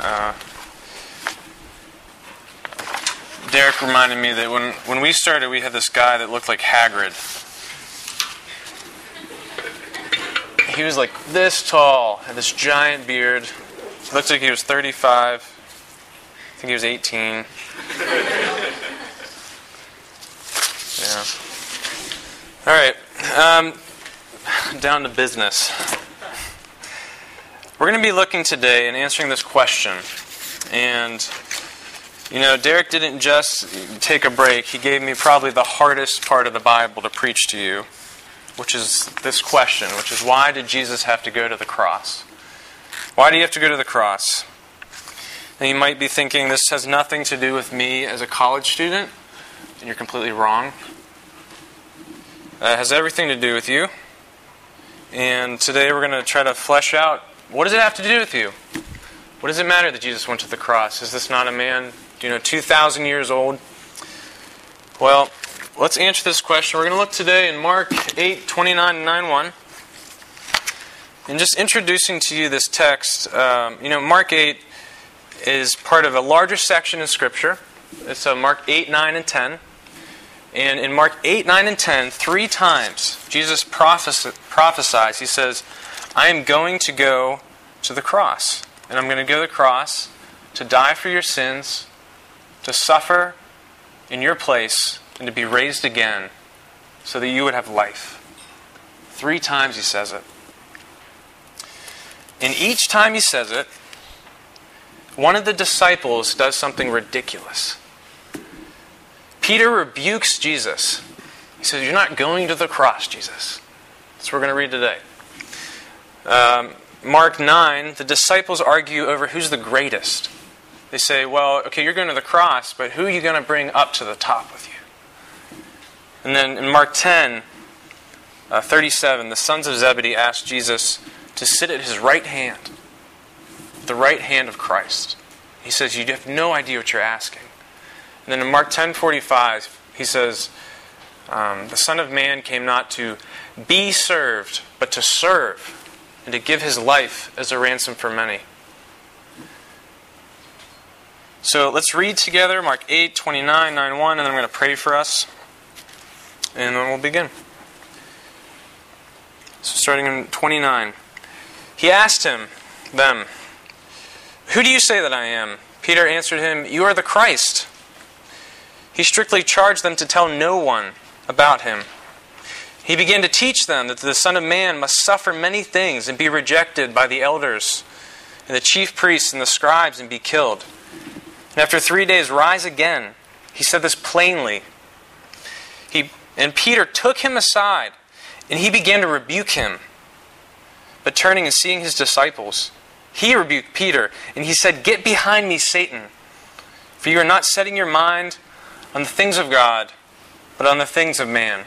Uh, Derek reminded me that when, when we started, we had this guy that looked like Hagrid. He was like this tall, had this giant beard. He looked like he was 35. I think he was 18. Yeah. All right. Um, down to business. We're going to be looking today and answering this question. And, you know, Derek didn't just take a break, he gave me probably the hardest part of the Bible to preach to you, which is this question, which is why did Jesus have to go to the cross? Why do you have to go to the cross? And you might be thinking this has nothing to do with me as a college student, and you're completely wrong. Uh, it has everything to do with you. And today we're going to try to flesh out what does it have to do with you? What does it matter that Jesus went to the cross? Is this not a man, you know, 2,000 years old? Well, let's answer this question. We're going to look today in Mark 8, 29 and 91. And just introducing to you this text, um, you know, Mark 8 is part of a larger section in Scripture. It's uh, Mark 8, 9, and 10. And in Mark 8, 9, and 10, three times, Jesus prophes- prophesies. He says, I am going to go to the cross. And I'm going to go to the cross to die for your sins, to suffer in your place, and to be raised again so that you would have life. Three times he says it. And each time he says it, one of the disciples does something ridiculous. Peter rebukes Jesus. He says, You're not going to the cross, Jesus. That's what we're going to read today. Um, Mark 9, the disciples argue over who's the greatest. They say, Well, okay, you're going to the cross, but who are you going to bring up to the top with you? And then in Mark 10, uh, 37, the sons of Zebedee asked Jesus to sit at his right hand, the right hand of Christ. He says, You have no idea what you're asking. And then in Mark 10:45, he says, um, "The Son of Man came not to be served, but to serve, and to give his life as a ransom for many." So let's read together Mark 8, 29, 9, 1, and then I'm going to pray for us, and then we'll begin. So starting in 29, he asked him, them, "Who do you say that I am?" Peter answered him, "You are the Christ." He strictly charged them to tell no one about him. He began to teach them that the Son of Man must suffer many things and be rejected by the elders and the chief priests and the scribes and be killed. And after three days, rise again. He said this plainly. He, and Peter took him aside and he began to rebuke him. But turning and seeing his disciples, he rebuked Peter and he said, Get behind me, Satan, for you are not setting your mind on the things of God, but on the things of man.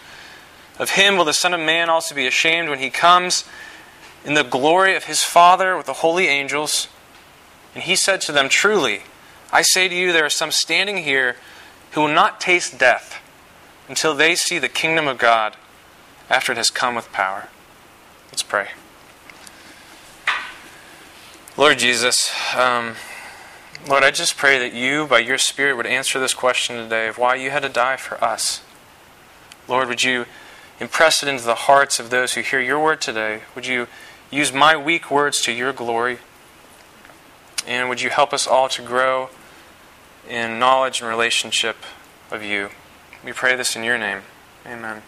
of him will the Son of Man also be ashamed when he comes in the glory of his Father with the holy angels. And he said to them, Truly, I say to you, there are some standing here who will not taste death until they see the kingdom of God after it has come with power. Let's pray. Lord Jesus, um, Lord, I just pray that you, by your Spirit, would answer this question today of why you had to die for us. Lord, would you impress it into the hearts of those who hear your word today? Would you use my weak words to your glory? And would you help us all to grow in knowledge and relationship of you? We pray this in your name. Amen.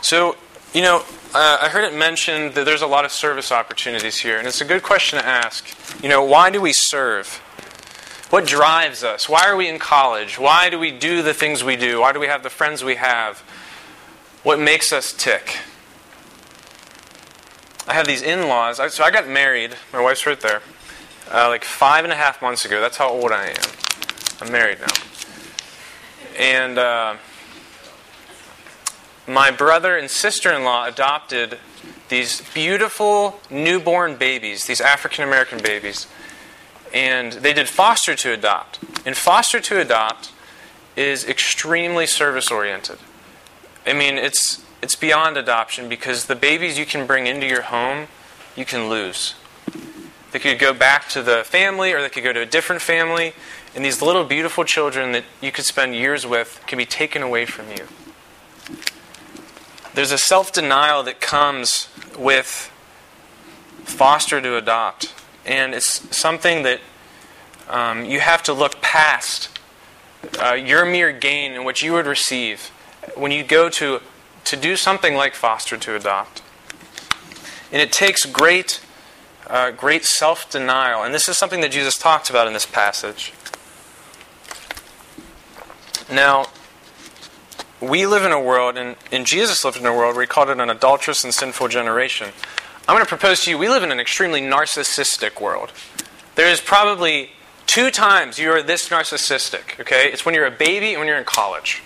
So, you know, uh, I heard it mentioned that there's a lot of service opportunities here, and it's a good question to ask. You know, why do we serve? What drives us? Why are we in college? Why do we do the things we do? Why do we have the friends we have? What makes us tick? I have these in laws. So I got married. My wife's right there. Uh, like five and a half months ago. That's how old I am. I'm married now. And uh, my brother and sister in law adopted these beautiful newborn babies, these African American babies. And they did foster to adopt. And foster to adopt is extremely service oriented. I mean, it's it's beyond adoption because the babies you can bring into your home, you can lose. They could go back to the family or they could go to a different family, and these little beautiful children that you could spend years with can be taken away from you. There's a self denial that comes with foster to adopt, and it's something that um, you have to look past uh, your mere gain and what you would receive when you go to to do something like foster to adopt. And it takes great, uh, great self denial. And this is something that Jesus talks about in this passage. Now, we live in a world, and, and Jesus lived in a world where he called it an adulterous and sinful generation. I'm going to propose to you we live in an extremely narcissistic world. There is probably two times you are this narcissistic, okay? It's when you're a baby and when you're in college.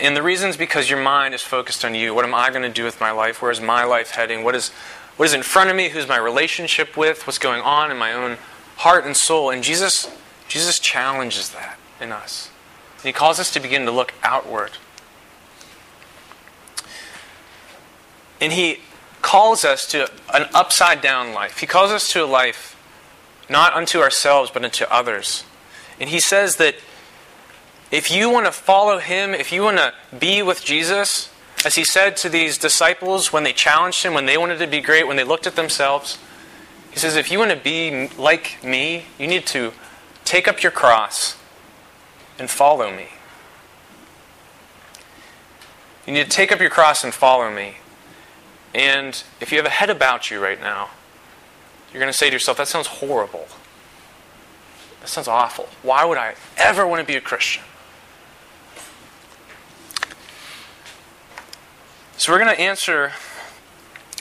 And the reason is because your mind is focused on you. What am I going to do with my life? Where is my life heading? What is, what is in front of me? Who's my relationship with? What's going on in my own heart and soul? And Jesus, Jesus challenges that in us. He calls us to begin to look outward. And he calls us to an upside down life. He calls us to a life not unto ourselves, but unto others. And he says that if you want to follow him, if you want to be with Jesus, as he said to these disciples when they challenged him, when they wanted to be great, when they looked at themselves, he says, if you want to be like me, you need to take up your cross and follow me. You need to take up your cross and follow me. And if you have a head about you right now, you're going to say to yourself, that sounds horrible. That sounds awful. Why would I ever want to be a Christian? So we're going to answer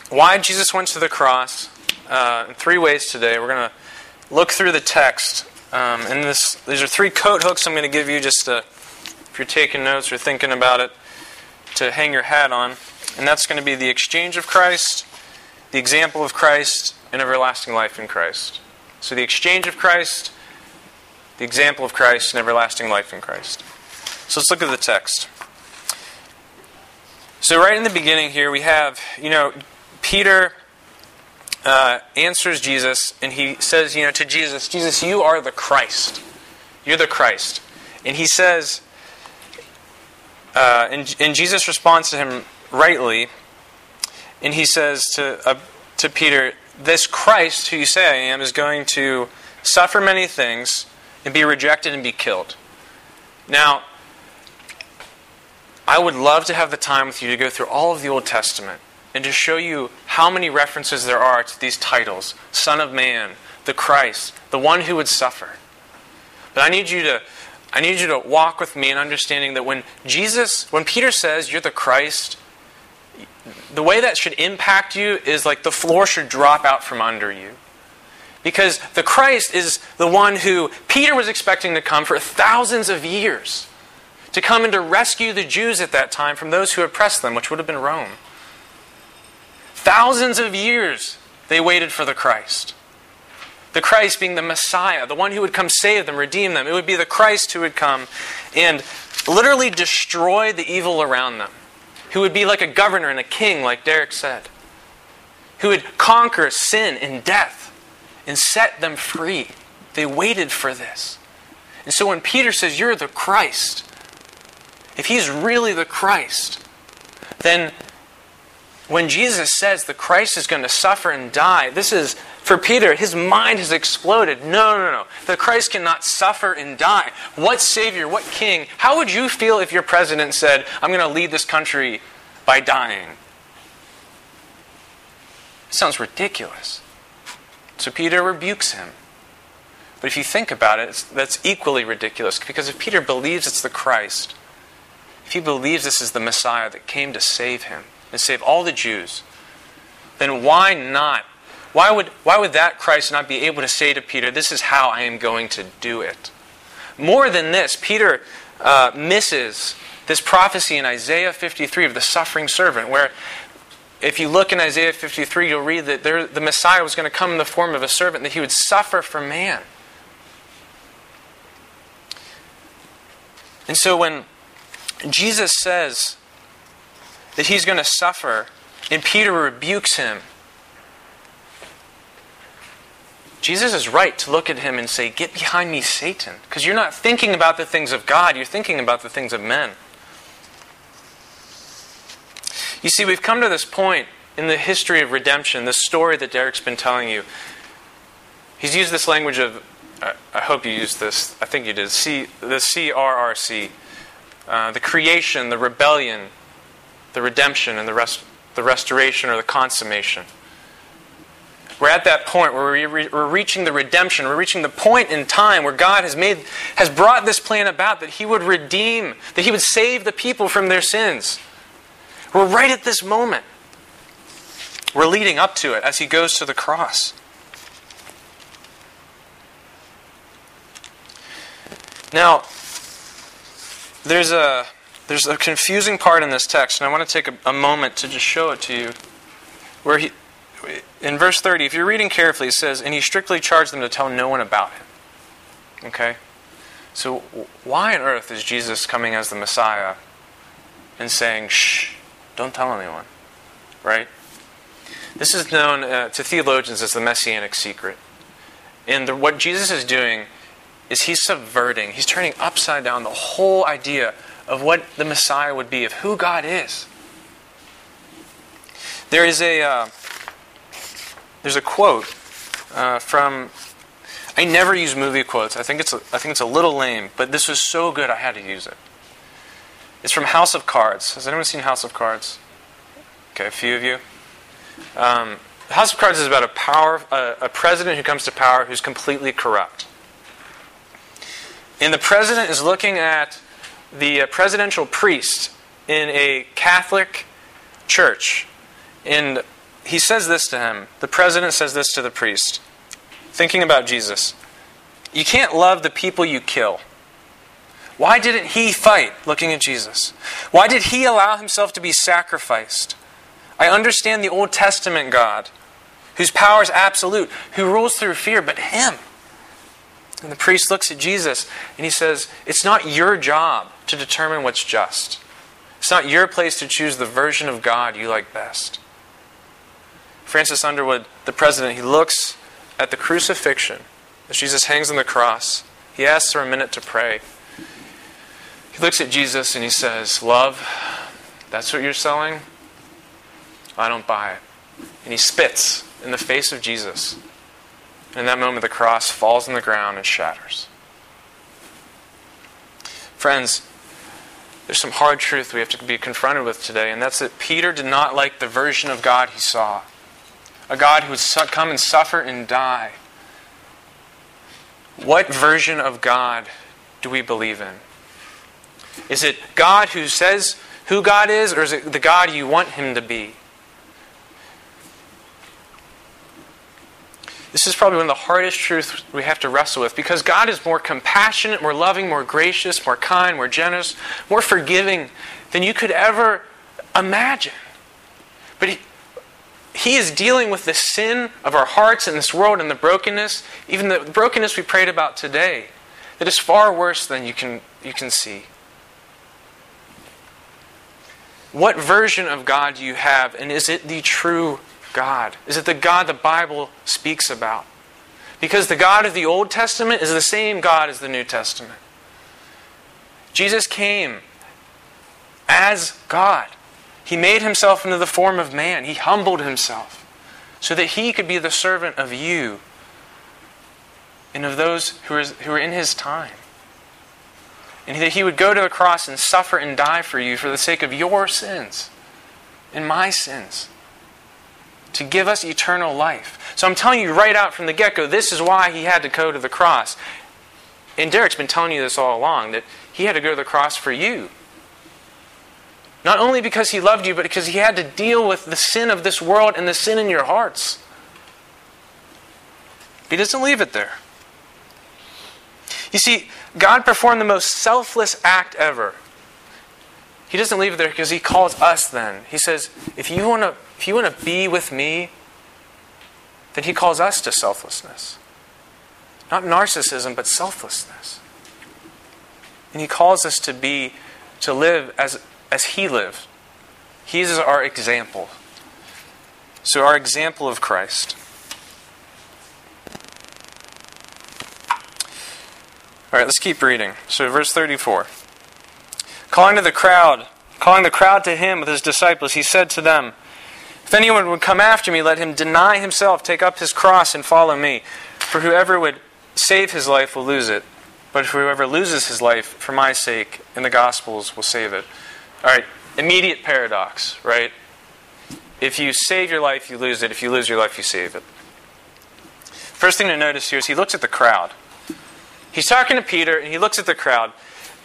why Jesus went to the cross uh, in three ways today. We're going to look through the text. Um, and this, these are three coat hooks I'm going to give you just to, if you're taking notes or thinking about it, to hang your hat on. And that's going to be the exchange of Christ, the example of Christ, and everlasting life in Christ. So the exchange of Christ, the example of Christ, and everlasting life in Christ. So let's look at the text. So, right in the beginning here, we have, you know, Peter uh, answers Jesus, and he says, you know, to Jesus, Jesus, you are the Christ. You're the Christ. And he says, uh, and, and Jesus responds to him rightly, and he says to, uh, to Peter, This Christ, who you say I am, is going to suffer many things and be rejected and be killed. Now, I would love to have the time with you to go through all of the Old Testament and to show you how many references there are to these titles Son of Man, the Christ, the one who would suffer. But I need you to. I need you to walk with me in understanding that when Jesus, when Peter says you're the Christ, the way that should impact you is like the floor should drop out from under you. Because the Christ is the one who Peter was expecting to come for thousands of years to come and to rescue the Jews at that time from those who oppressed them, which would have been Rome. Thousands of years they waited for the Christ. The Christ being the Messiah, the one who would come save them, redeem them. It would be the Christ who would come and literally destroy the evil around them, who would be like a governor and a king, like Derek said, who would conquer sin and death and set them free. They waited for this. And so when Peter says, You're the Christ, if he's really the Christ, then when Jesus says the Christ is going to suffer and die, this is, for Peter, his mind has exploded. No, no, no. The Christ cannot suffer and die. What Savior, what King? How would you feel if your president said, I'm going to lead this country by dying? It sounds ridiculous. So Peter rebukes him. But if you think about it, that's equally ridiculous because if Peter believes it's the Christ, if he believes this is the Messiah that came to save him and save all the Jews, then why not? Why would, why would that Christ not be able to say to Peter, This is how I am going to do it? More than this, Peter uh, misses this prophecy in Isaiah 53 of the suffering servant, where if you look in Isaiah 53, you'll read that there, the Messiah was going to come in the form of a servant, that he would suffer for man. And so when Jesus says that he's going to suffer, and Peter rebukes him, Jesus is right to look at him and say, Get behind me, Satan. Because you're not thinking about the things of God, you're thinking about the things of men. You see, we've come to this point in the history of redemption, this story that Derek's been telling you. He's used this language of, I hope you used this, I think you did, C, the CRRC, uh, the creation, the rebellion, the redemption, and the, rest, the restoration or the consummation. We're at that point where we're reaching the redemption. We're reaching the point in time where God has made, has brought this plan about that He would redeem, that He would save the people from their sins. We're right at this moment. We're leading up to it as he goes to the cross. Now, there's a there's a confusing part in this text, and I want to take a, a moment to just show it to you. Where he, in verse 30, if you're reading carefully, it says, "And he strictly charged them to tell no one about him." Okay, so why on earth is Jesus coming as the Messiah and saying, "Shh"? Don't tell anyone. Right? This is known uh, to theologians as the messianic secret. And the, what Jesus is doing is he's subverting, he's turning upside down the whole idea of what the Messiah would be, of who God is. There is a uh, there's a quote uh, from I never use movie quotes. I think it's a, I think it's a little lame, but this was so good I had to use it. It's from House of Cards. Has anyone seen House of Cards? Okay, a few of you. Um, House of Cards is about a power, a, a president who comes to power who's completely corrupt. And the president is looking at the uh, presidential priest in a Catholic church. And he says this to him. The president says this to the priest, thinking about Jesus. You can't love the people you kill. Why didn't he fight looking at Jesus? Why did he allow himself to be sacrificed? I understand the Old Testament God, whose power is absolute, who rules through fear, but him. And the priest looks at Jesus and he says, It's not your job to determine what's just. It's not your place to choose the version of God you like best. Francis Underwood, the president, he looks at the crucifixion as Jesus hangs on the cross. He asks for a minute to pray. He looks at Jesus and he says, Love, that's what you're selling? I don't buy it. And he spits in the face of Jesus. In that moment, the cross falls on the ground and shatters. Friends, there's some hard truth we have to be confronted with today, and that's that Peter did not like the version of God he saw a God who would come and suffer and die. What version of God do we believe in? Is it God who says who God is, or is it the God you want him to be? This is probably one of the hardest truths we have to wrestle with because God is more compassionate, more loving, more gracious, more kind, more generous, more forgiving than you could ever imagine. But He, he is dealing with the sin of our hearts in this world and the brokenness, even the brokenness we prayed about today, that is far worse than you can, you can see. What version of God do you have, and is it the true God? Is it the God the Bible speaks about? Because the God of the Old Testament is the same God as the New Testament. Jesus came as God. He made himself into the form of man. He humbled himself so that he could be the servant of you and of those who are, who are in his time and that he would go to the cross and suffer and die for you for the sake of your sins and my sins to give us eternal life. So I'm telling you right out from the get go, this is why he had to go to the cross. And Derek's been telling you this all along that he had to go to the cross for you. Not only because he loved you, but because he had to deal with the sin of this world and the sin in your hearts. He doesn't leave it there. You see, God performed the most selfless act ever. He doesn't leave it there because he calls us then. He says, if you want to if you want to be with me, then he calls us to selflessness. Not narcissism, but selflessness. And he calls us to be to live as as he lived. He is our example. So our example of Christ. All right, let's keep reading. So, verse 34. Calling to the crowd, calling the crowd to him with his disciples, he said to them, If anyone would come after me, let him deny himself, take up his cross, and follow me. For whoever would save his life will lose it, but whoever loses his life for my sake in the Gospels will save it. All right, immediate paradox, right? If you save your life, you lose it. If you lose your life, you save it. First thing to notice here is he looks at the crowd. He's talking to Peter, and he looks at the crowd.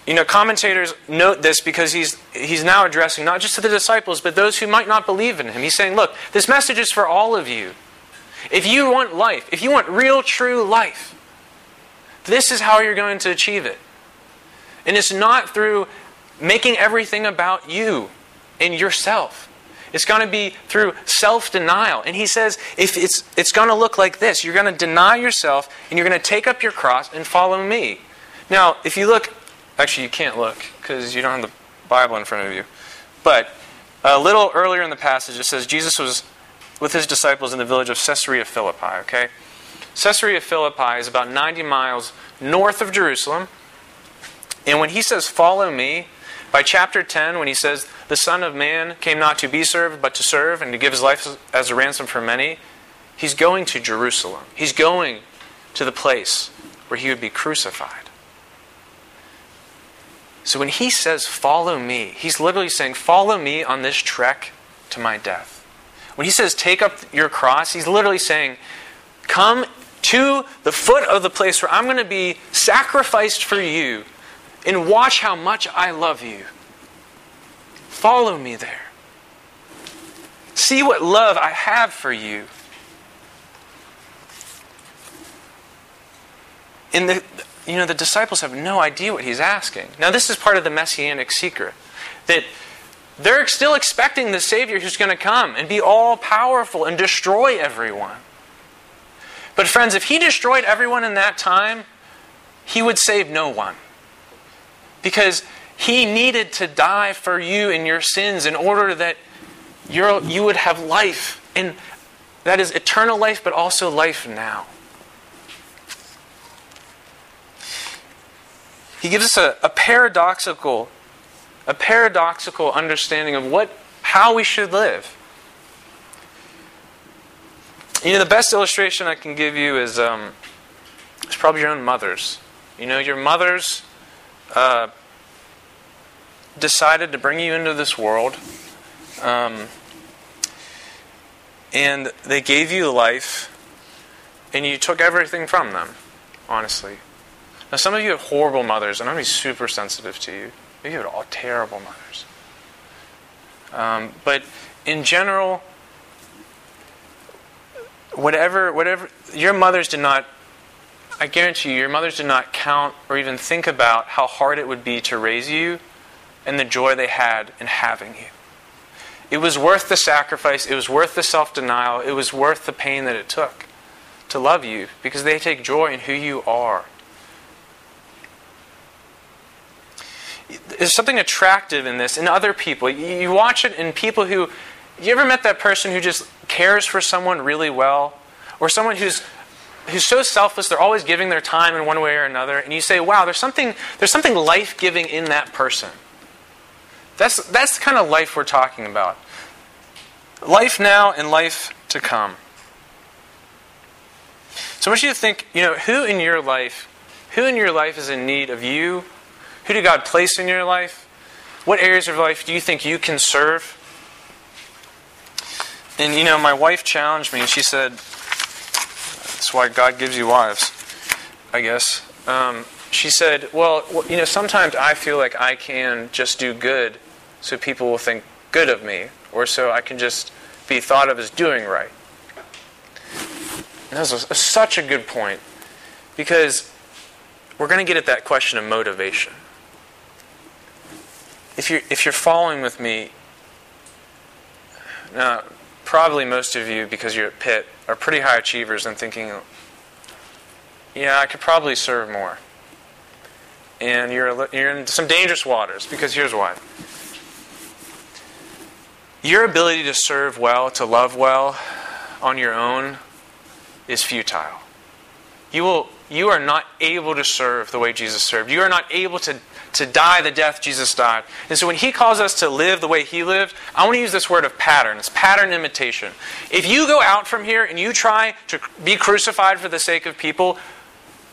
You know, commentators note this because he's, he's now addressing not just to the disciples, but those who might not believe in him. He's saying, Look, this message is for all of you. If you want life, if you want real, true life, this is how you're going to achieve it. And it's not through making everything about you and yourself. It's going to be through self denial. And he says, if it's, it's going to look like this you're going to deny yourself and you're going to take up your cross and follow me. Now, if you look, actually, you can't look because you don't have the Bible in front of you. But a little earlier in the passage, it says Jesus was with his disciples in the village of Caesarea Philippi, okay? Caesarea Philippi is about 90 miles north of Jerusalem. And when he says, Follow me, by chapter 10, when he says, The Son of Man came not to be served, but to serve, and to give his life as a ransom for many, he's going to Jerusalem. He's going to the place where he would be crucified. So when he says, Follow me, he's literally saying, Follow me on this trek to my death. When he says, Take up your cross, he's literally saying, Come to the foot of the place where I'm going to be sacrificed for you and watch how much I love you. Follow me there. See what love I have for you. And the, you know, the disciples have no idea what he's asking. Now, this is part of the messianic secret that they're still expecting the Savior who's going to come and be all powerful and destroy everyone. But, friends, if he destroyed everyone in that time, he would save no one. Because he needed to die for you and your sins in order that you would have life. And that is eternal life, but also life now. He gives us a, a paradoxical, a paradoxical understanding of what how we should live. You know, the best illustration I can give you is um, it's probably your own mothers. You know, your mothers uh, decided to bring you into this world, um, and they gave you life, and you took everything from them, honestly. Now, some of you have horrible mothers, and I'm going to be super sensitive to you. Maybe you have all terrible mothers. Um, but in general, whatever, whatever, your mothers did not I guarantee you, your mothers did not count or even think about how hard it would be to raise you and the joy they had in having you. It was worth the sacrifice, it was worth the self denial, it was worth the pain that it took to love you because they take joy in who you are. There's something attractive in this in other people. You watch it in people who. You ever met that person who just cares for someone really well? Or someone who's who's so selfless, they're always giving their time in one way or another, and you say, wow, there's something, there's something life giving in that person. That's, that's the kind of life we're talking about. Life now and life to come. So I want you to think, you know, who in your life, who in your life is in need of you? Who did God place in your life? What areas of life do you think you can serve? And you know, my wife challenged me and she said, that's why God gives you wives, I guess. Um, she said, Well, you know, sometimes I feel like I can just do good so people will think good of me, or so I can just be thought of as doing right. And that was a, such a good point because we're going to get at that question of motivation. If you're, if you're following with me, now, probably most of you, because you're at Pitt, are pretty high achievers and thinking, yeah, I could probably serve more. And you're, you're in some dangerous waters because here's why. Your ability to serve well, to love well on your own is futile. You, will, you are not able to serve the way Jesus served. You are not able to, to die the death Jesus died. And so when he calls us to live the way he lived, I want to use this word of pattern. It's pattern imitation. If you go out from here and you try to be crucified for the sake of people,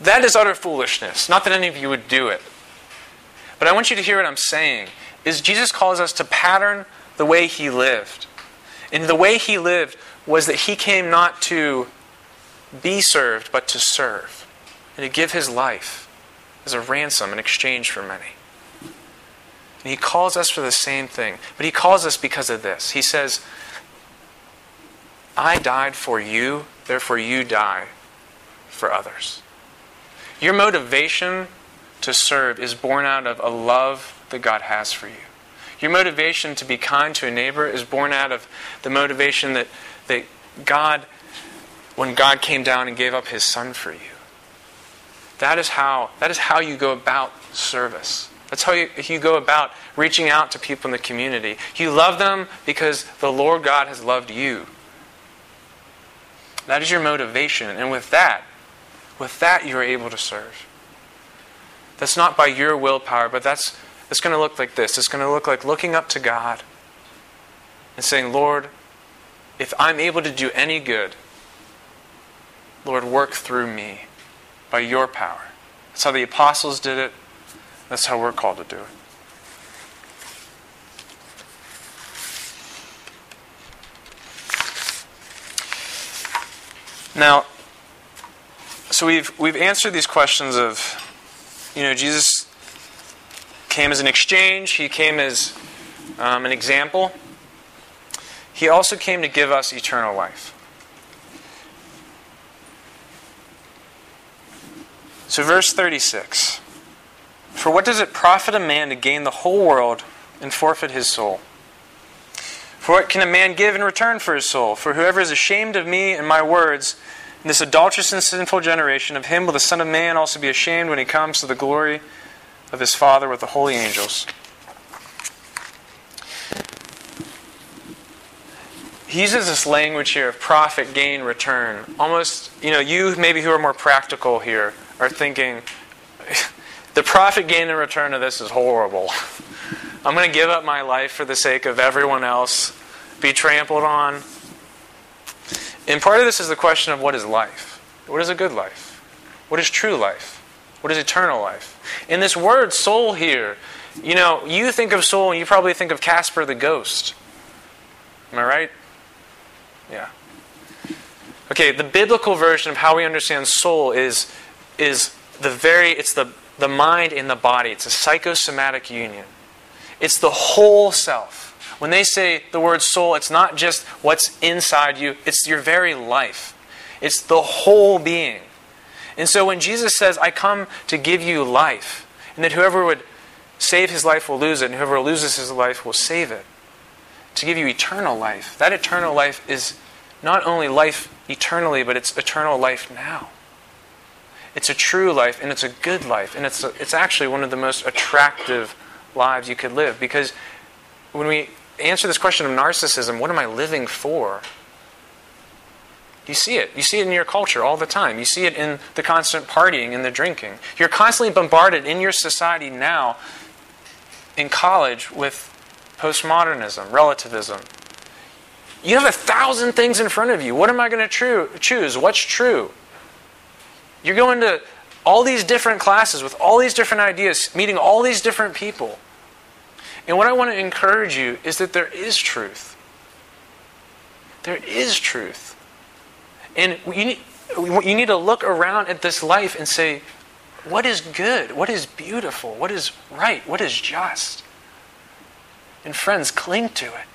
that is utter foolishness. Not that any of you would do it. But I want you to hear what I'm saying. Is Jesus calls us to pattern the way he lived. And the way he lived was that he came not to be served, but to serve, and to give his life as a ransom in exchange for many. And he calls us for the same thing, but he calls us because of this. He says, I died for you, therefore you die for others. Your motivation to serve is born out of a love that God has for you. Your motivation to be kind to a neighbor is born out of the motivation that, that God, when God came down and gave up his son for you. That is how, that is how you go about service. That's how you, you go about reaching out to people in the community. You love them because the Lord God has loved you. That is your motivation. And with that, with that, you're able to serve. That's not by your willpower, but that's it's going to look like this. It's going to look like looking up to God and saying, Lord, if I'm able to do any good, Lord, work through me by your power. That's how the apostles did it. That's how we're called to do it. Now, so we've we've answered these questions of, you know, Jesus came as an exchange, he came as um, an example. He also came to give us eternal life. So, verse 36 For what does it profit a man to gain the whole world and forfeit his soul? For what can a man give in return for his soul? For whoever is ashamed of me and my words, in this adulterous and sinful generation, of him will the Son of Man also be ashamed when he comes to the glory of his Father with the holy angels. He uses this language here of profit, gain, return. Almost, you know, you maybe who are more practical here are thinking, the profit, gain, and return of this is horrible. I'm going to give up my life for the sake of everyone else, be trampled on. And part of this is the question of what is life? What is a good life? What is true life? What is eternal life? In this word soul here, you know, you think of soul and you probably think of Casper the ghost. Am I right? Yeah. Okay, the biblical version of how we understand soul is is the very it's the the mind in the body. It's a psychosomatic union. It's the whole self. When they say the word soul, it's not just what's inside you, it's your very life. It's the whole being. And so when Jesus says, I come to give you life, and that whoever would save his life will lose it, and whoever loses his life will save it, to give you eternal life, that eternal life is not only life eternally, but it's eternal life now. It's a true life, and it's a good life, and it's, a, it's actually one of the most attractive lives you could live. Because when we answer this question of narcissism, what am I living for? You see it. You see it in your culture all the time. You see it in the constant partying and the drinking. You're constantly bombarded in your society now, in college, with postmodernism, relativism. You have a thousand things in front of you. What am I going to choose? What's true? You're going to all these different classes with all these different ideas, meeting all these different people. And what I want to encourage you is that there is truth. There is truth. And you need, you need to look around at this life and say, what is good? What is beautiful? What is right? What is just? And friends, cling to it.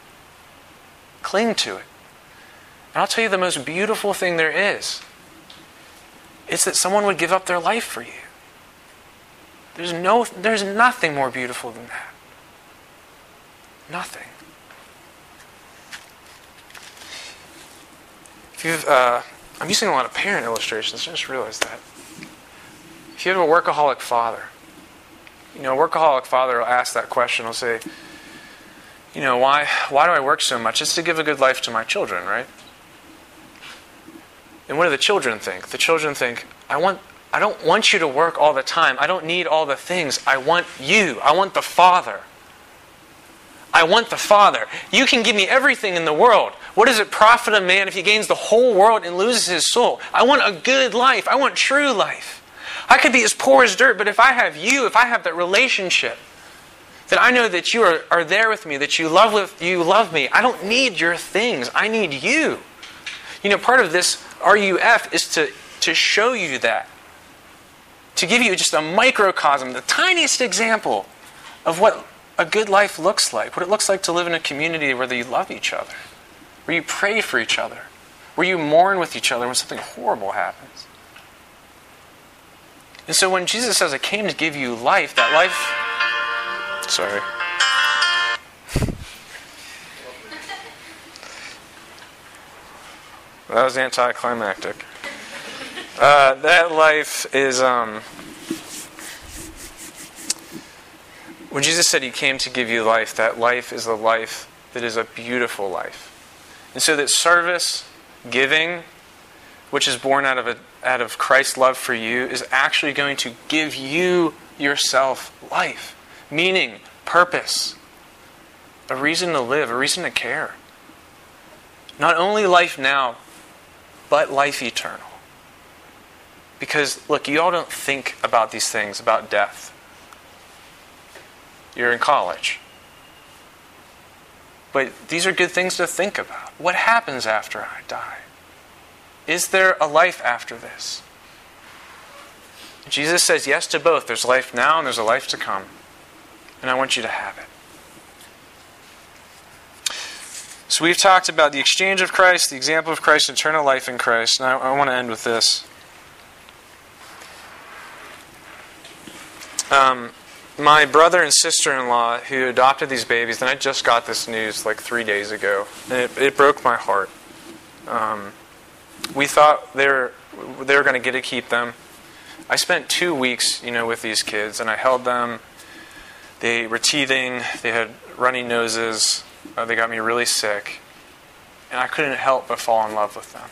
Cling to it. And I'll tell you the most beautiful thing there is. It's that someone would give up their life for you. There's no there's nothing more beautiful than that. Nothing. If you've uh, I'm using a lot of parent illustrations, I just realized that. If you have a workaholic father, you know, a workaholic father will ask that question, will say, you know, why why do I work so much? It's to give a good life to my children, right? And what do the children think? The children think, I want I don't want you to work all the time. I don't need all the things. I want you. I want the Father. I want the Father. You can give me everything in the world. What does it profit a man if he gains the whole world and loses his soul? I want a good life. I want true life. I could be as poor as dirt, but if I have you, if I have that relationship, that I know that you are, are there with me, that you love with you love me. I don't need your things. I need you. You know, part of this RUF is to, to show you that. To give you just a microcosm, the tiniest example of what a good life looks like, what it looks like to live in a community where you love each other, where you pray for each other, where you mourn with each other when something horrible happens. And so when Jesus says, I came to give you life, that life. Sorry. That was anticlimactic. Uh, that life is. Um, when Jesus said he came to give you life, that life is a life that is a beautiful life. And so that service, giving, which is born out of, a, out of Christ's love for you, is actually going to give you yourself life, meaning, purpose, a reason to live, a reason to care. Not only life now, but life eternal. Because, look, you all don't think about these things, about death. You're in college. But these are good things to think about. What happens after I die? Is there a life after this? Jesus says yes to both. There's life now and there's a life to come. And I want you to have it. So we've talked about the exchange of Christ, the example of Christ, eternal life in Christ. And I, I want to end with this. Um, my brother and sister in law who adopted these babies, and I just got this news like three days ago, and it, it broke my heart. Um, we thought they were, they were going to get to keep them. I spent two weeks, you know, with these kids, and I held them. They were teething, they had runny noses, they got me really sick, and I couldn't help but fall in love with them.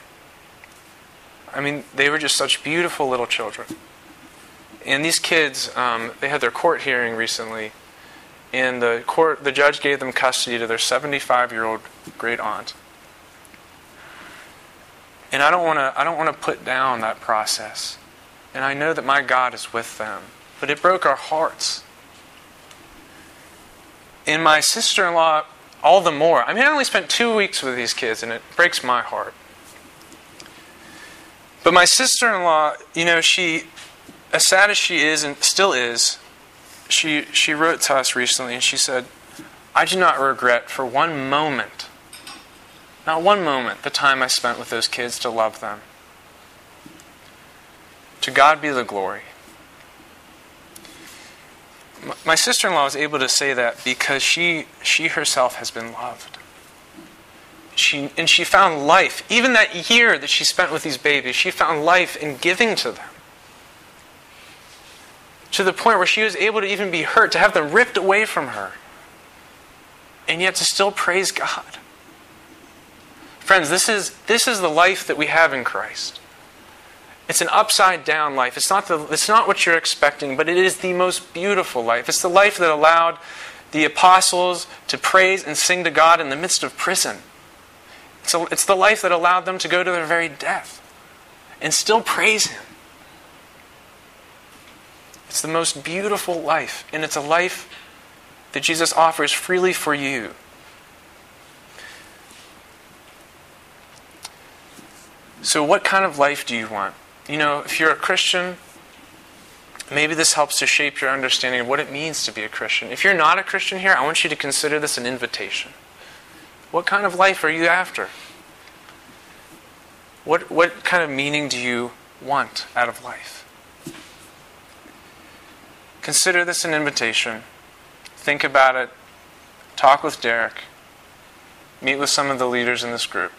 I mean, they were just such beautiful little children. And these kids, um, they had their court hearing recently, and the court, the judge gave them custody to their 75-year-old great aunt. And I don't want to I don't want to put down that process. And I know that my God is with them. But it broke our hearts. And my sister-in-law all the more. I mean, I only spent 2 weeks with these kids and it breaks my heart. But my sister-in-law, you know, she as sad as she is and still is, she she wrote to us recently and she said, "I do not regret for one moment not one moment, the time I spent with those kids to love them. To God be the glory. My sister in law was able to say that because she, she herself has been loved. She, and she found life. Even that year that she spent with these babies, she found life in giving to them. To the point where she was able to even be hurt, to have them ripped away from her, and yet to still praise God. Friends, this is, this is the life that we have in Christ. It's an upside down life. It's not, the, it's not what you're expecting, but it is the most beautiful life. It's the life that allowed the apostles to praise and sing to God in the midst of prison. It's, a, it's the life that allowed them to go to their very death and still praise Him. It's the most beautiful life, and it's a life that Jesus offers freely for you. So, what kind of life do you want? You know, if you're a Christian, maybe this helps to shape your understanding of what it means to be a Christian. If you're not a Christian here, I want you to consider this an invitation. What kind of life are you after? What, what kind of meaning do you want out of life? Consider this an invitation. Think about it. Talk with Derek. Meet with some of the leaders in this group.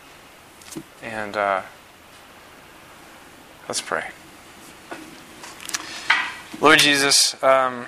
And uh, let's pray. Lord Jesus, um,